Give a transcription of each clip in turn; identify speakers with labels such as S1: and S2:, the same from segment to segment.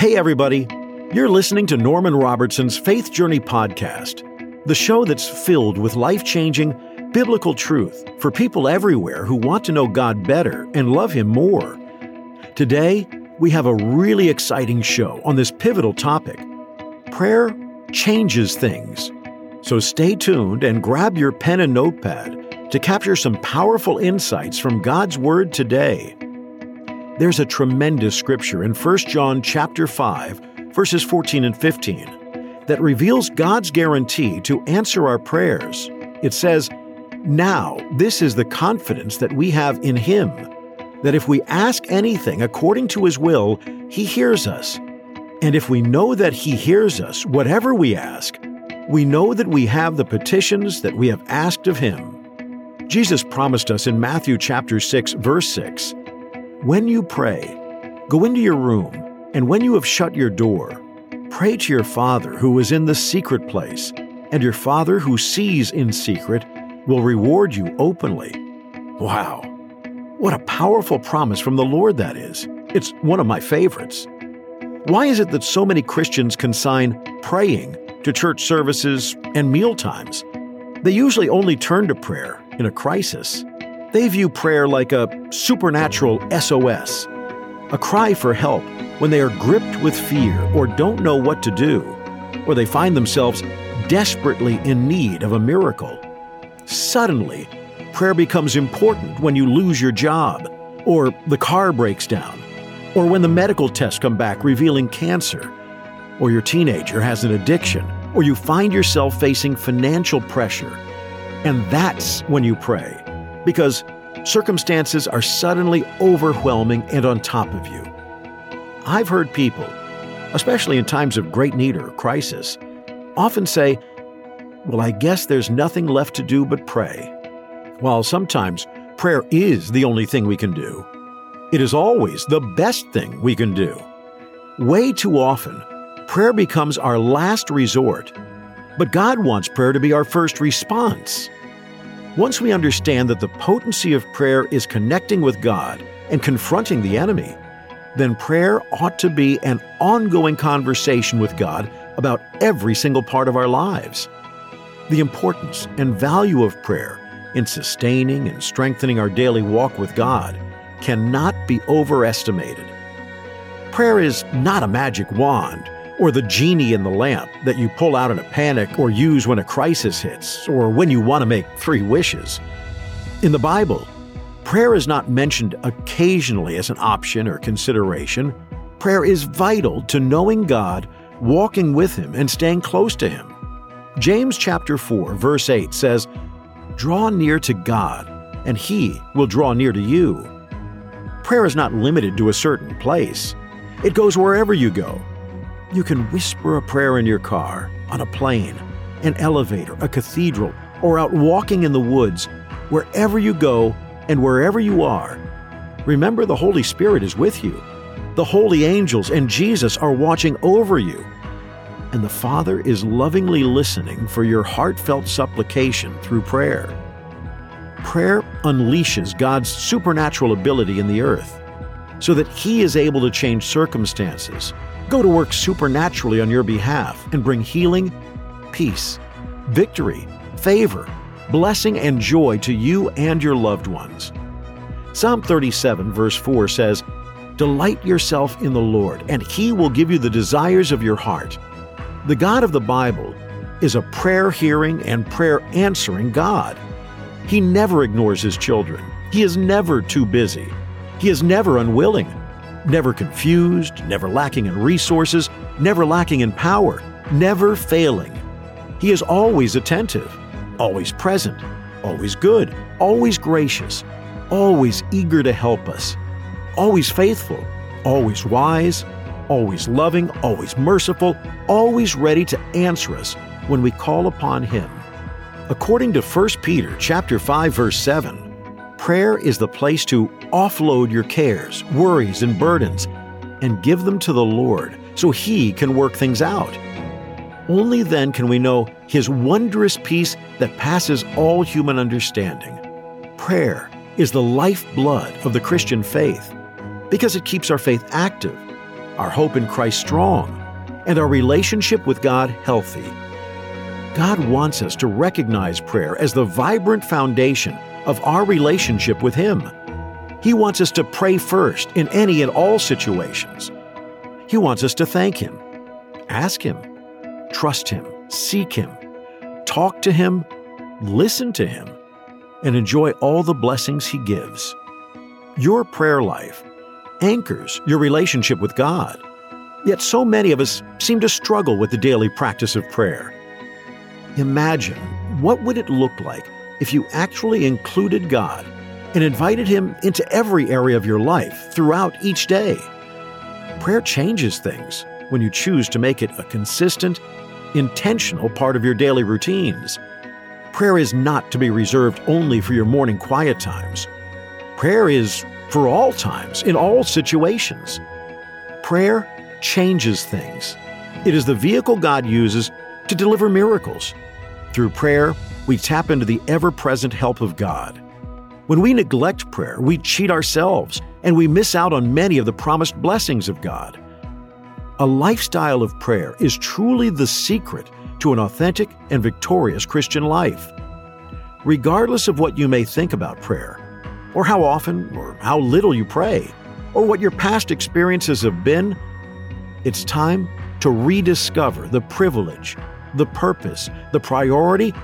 S1: Hey, everybody. You're listening to Norman Robertson's Faith Journey Podcast, the show that's filled with life changing, biblical truth for people everywhere who want to know God better and love Him more. Today, we have a really exciting show on this pivotal topic. Prayer changes things. So stay tuned and grab your pen and notepad to capture some powerful insights from God's Word today. There's a tremendous scripture in 1 John chapter 5, verses 14 and 15, that reveals God's guarantee to answer our prayers. It says, Now this is the confidence that we have in Him, that if we ask anything according to His will, He hears us. And if we know that He hears us, whatever we ask, we know that we have the petitions that we have asked of Him. Jesus promised us in Matthew chapter 6, verse 6 When you pray, go into your room, and when you have shut your door, pray to your Father who is in the secret place, and your Father who sees in secret will reward you openly. Wow! What a powerful promise from the Lord that is. It's one of my favorites. Why is it that so many Christians consign praying to church services and meal times? They usually only turn to prayer in a crisis. They view prayer like a supernatural SOS, a cry for help when they are gripped with fear or don't know what to do, or they find themselves desperately in need of a miracle. Suddenly, prayer becomes important when you lose your job, or the car breaks down, or when the medical tests come back revealing cancer, or your teenager has an addiction, or you find yourself facing financial pressure. And that's when you pray, because circumstances are suddenly overwhelming and on top of you. I've heard people, especially in times of great need or crisis, often say, Well, I guess there's nothing left to do but pray. While sometimes prayer is the only thing we can do, it is always the best thing we can do. Way too often, prayer becomes our last resort, but God wants prayer to be our first response. Once we understand that the potency of prayer is connecting with God and confronting the enemy, then prayer ought to be an ongoing conversation with God about every single part of our lives. The importance and value of prayer in sustaining and strengthening our daily walk with God cannot be overestimated. Prayer is not a magic wand or the genie in the lamp that you pull out in a panic or use when a crisis hits or when you want to make three wishes. In the Bible, prayer is not mentioned occasionally as an option or consideration. Prayer is vital to knowing God, walking with Him, and staying close to Him. James chapter 4, verse 8 says, Draw near to God, and He will draw near to you. Prayer is not limited to a certain place, it goes wherever you go. You can whisper a prayer in your car, on a plane, an elevator, a cathedral, or out walking in the woods, wherever you go and wherever you are. Remember, the Holy Spirit is with you. The holy angels and Jesus are watching over you. And the Father is lovingly listening for your heartfelt supplication through prayer. Prayer unleashes God's supernatural ability in the earth so that He is able to change circumstances, go to work supernaturally on your behalf, and bring healing, peace, victory, favor, blessing, and joy to you and your loved ones. Psalm 37, verse 4 says, Delight yourself in the Lord, and He will give you the desires of your heart. The God of the Bible is a prayer hearing and prayer answering God. He never ignores His children. He is never too busy. He is never unwilling, never confused, never lacking in resources, never lacking in power, never failing. He is always attentive, always present, always good, always gracious, always eager to help us, always faithful, always wise, always loving, always merciful, always ready to answer us when we call upon him. According to 1 Peter chapter 5 verse 7, prayer is the place to offload your cares, worries and burdens and give them to the Lord so he can work things out. Only then can we know his wondrous peace that passes all human understanding. Prayer is the lifeblood of the Christian faith because it keeps our faith active, our hope in Christ strong, and our relationship with God healthy. God wants us to recognize prayer as the vibrant foundation of our relationship with Him. He wants us to pray first in any and all situations. He wants us to thank Him, ask Him, trust Him, seek Him, talk to Him, listen to Him, and enjoy all the blessings He gives. Your prayer life anchors your relationship with God. Yet so many of us seem to struggle with the daily practice of prayer. Imagine what would it look like if you actually included God and invited Him into every area of your life throughout each day. Prayer changes things when you choose to make it a consistent, intentional part of your daily routines. Prayer is not to be reserved only for your morning quiet times. Prayer is for all times, in all situations. Prayer changes things. It is the vehicle God uses to deliver miracles. Through prayer, we tap into the ever present help of God. When we neglect prayer, we cheat ourselves and we miss out on many of the promised blessings of God. A lifestyle of prayer is truly the secret to an authentic and victorious Christian life. Regardless of what you may think about prayer, or how often or how little you pray, or what your past experiences have been, it's time to rediscover the privilege, the purpose, the priority,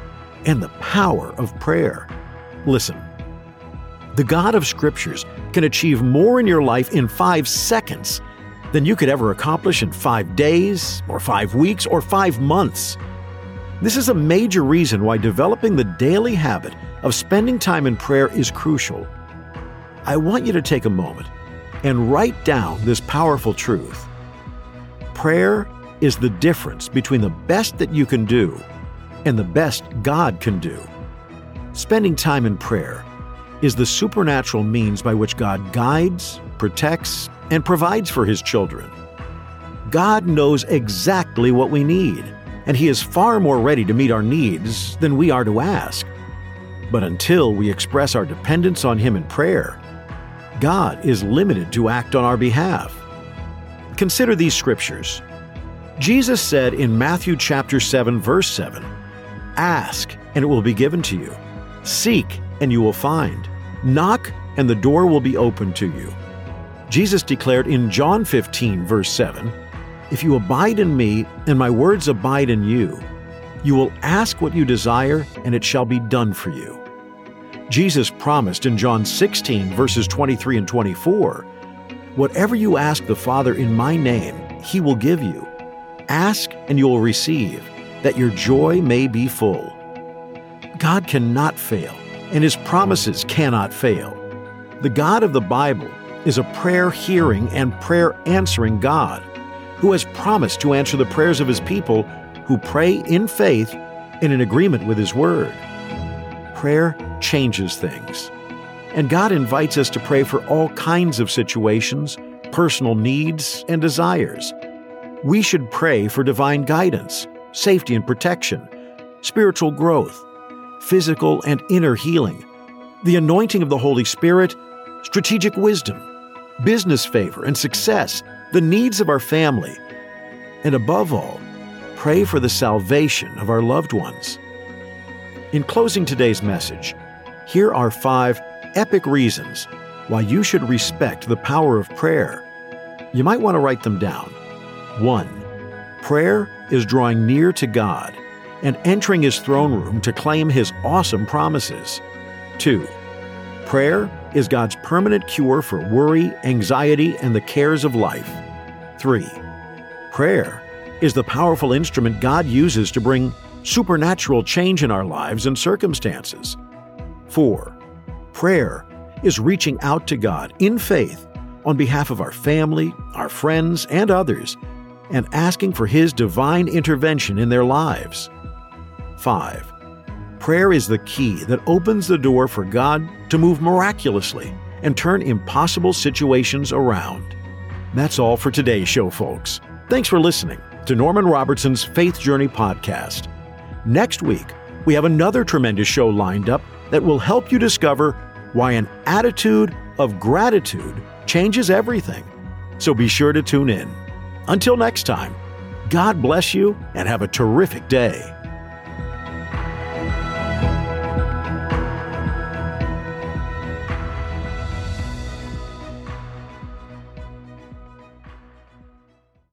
S1: and the power of prayer. Listen, the God of Scriptures can achieve more in your life in five seconds than you could ever accomplish in five days, or five weeks, or five months. This is a major reason why developing the daily habit of spending time in prayer is crucial. I want you to take a moment and write down this powerful truth. Prayer is the difference between the best that you can do and the best God can do. Spending time in prayer is the supernatural means by which God guides, protects, and provides for His children. God knows exactly what we need, and He is far more ready to meet our needs than we are to ask. But until we express our dependence on Him in prayer, God is limited to act on our behalf. Consider these scriptures. Jesus said in Matthew chapter 7 verse 7, "Ask, and it will be given to you. Seek, and you will find. Knock, and the door will be opened to you. Jesus declared in John 15, verse 7, If you abide in me, and my words abide in you, you will ask what you desire, and it shall be done for you. Jesus promised in John 16, verses 23 and 24, Whatever you ask the Father in my name, he will give you. Ask, and you will receive, that your joy may be full. God cannot fail and his promises cannot fail. The God of the Bible is a prayer hearing and prayer answering God who has promised to answer the prayers of his people who pray in faith and in agreement with his word. Prayer changes things. And God invites us to pray for all kinds of situations, personal needs, and desires. We should pray for divine guidance, safety and protection, spiritual growth, physical and inner healing, the anointing of the Holy Spirit, strategic wisdom, business favor and success, the needs of our family, and above all, pray for the salvation of our loved ones. In closing today's message, here are five epic reasons why you should respect the power of prayer. You might want to write them down. 1. Prayer is drawing near to God and entering his throne room to claim his awesome promises. 2. Prayer is God's permanent cure for worry, anxiety, and the cares of life. 3. Prayer is the powerful instrument God uses to bring supernatural change in our lives and circumstances. 4. Prayer is reaching out to God in faith on behalf of our family, our friends, and others, and asking for His divine intervention in their lives. 5. Prayer is the key that opens the door for God to move miraculously and turn impossible situations around. That's all for today's show, folks. Thanks for listening to Norman Robertson's Faith Journey podcast. Next week, we have another tremendous show lined up that will help you discover why an attitude of gratitude changes everything. So be sure to tune in. Until next time, God bless you and have a terrific day.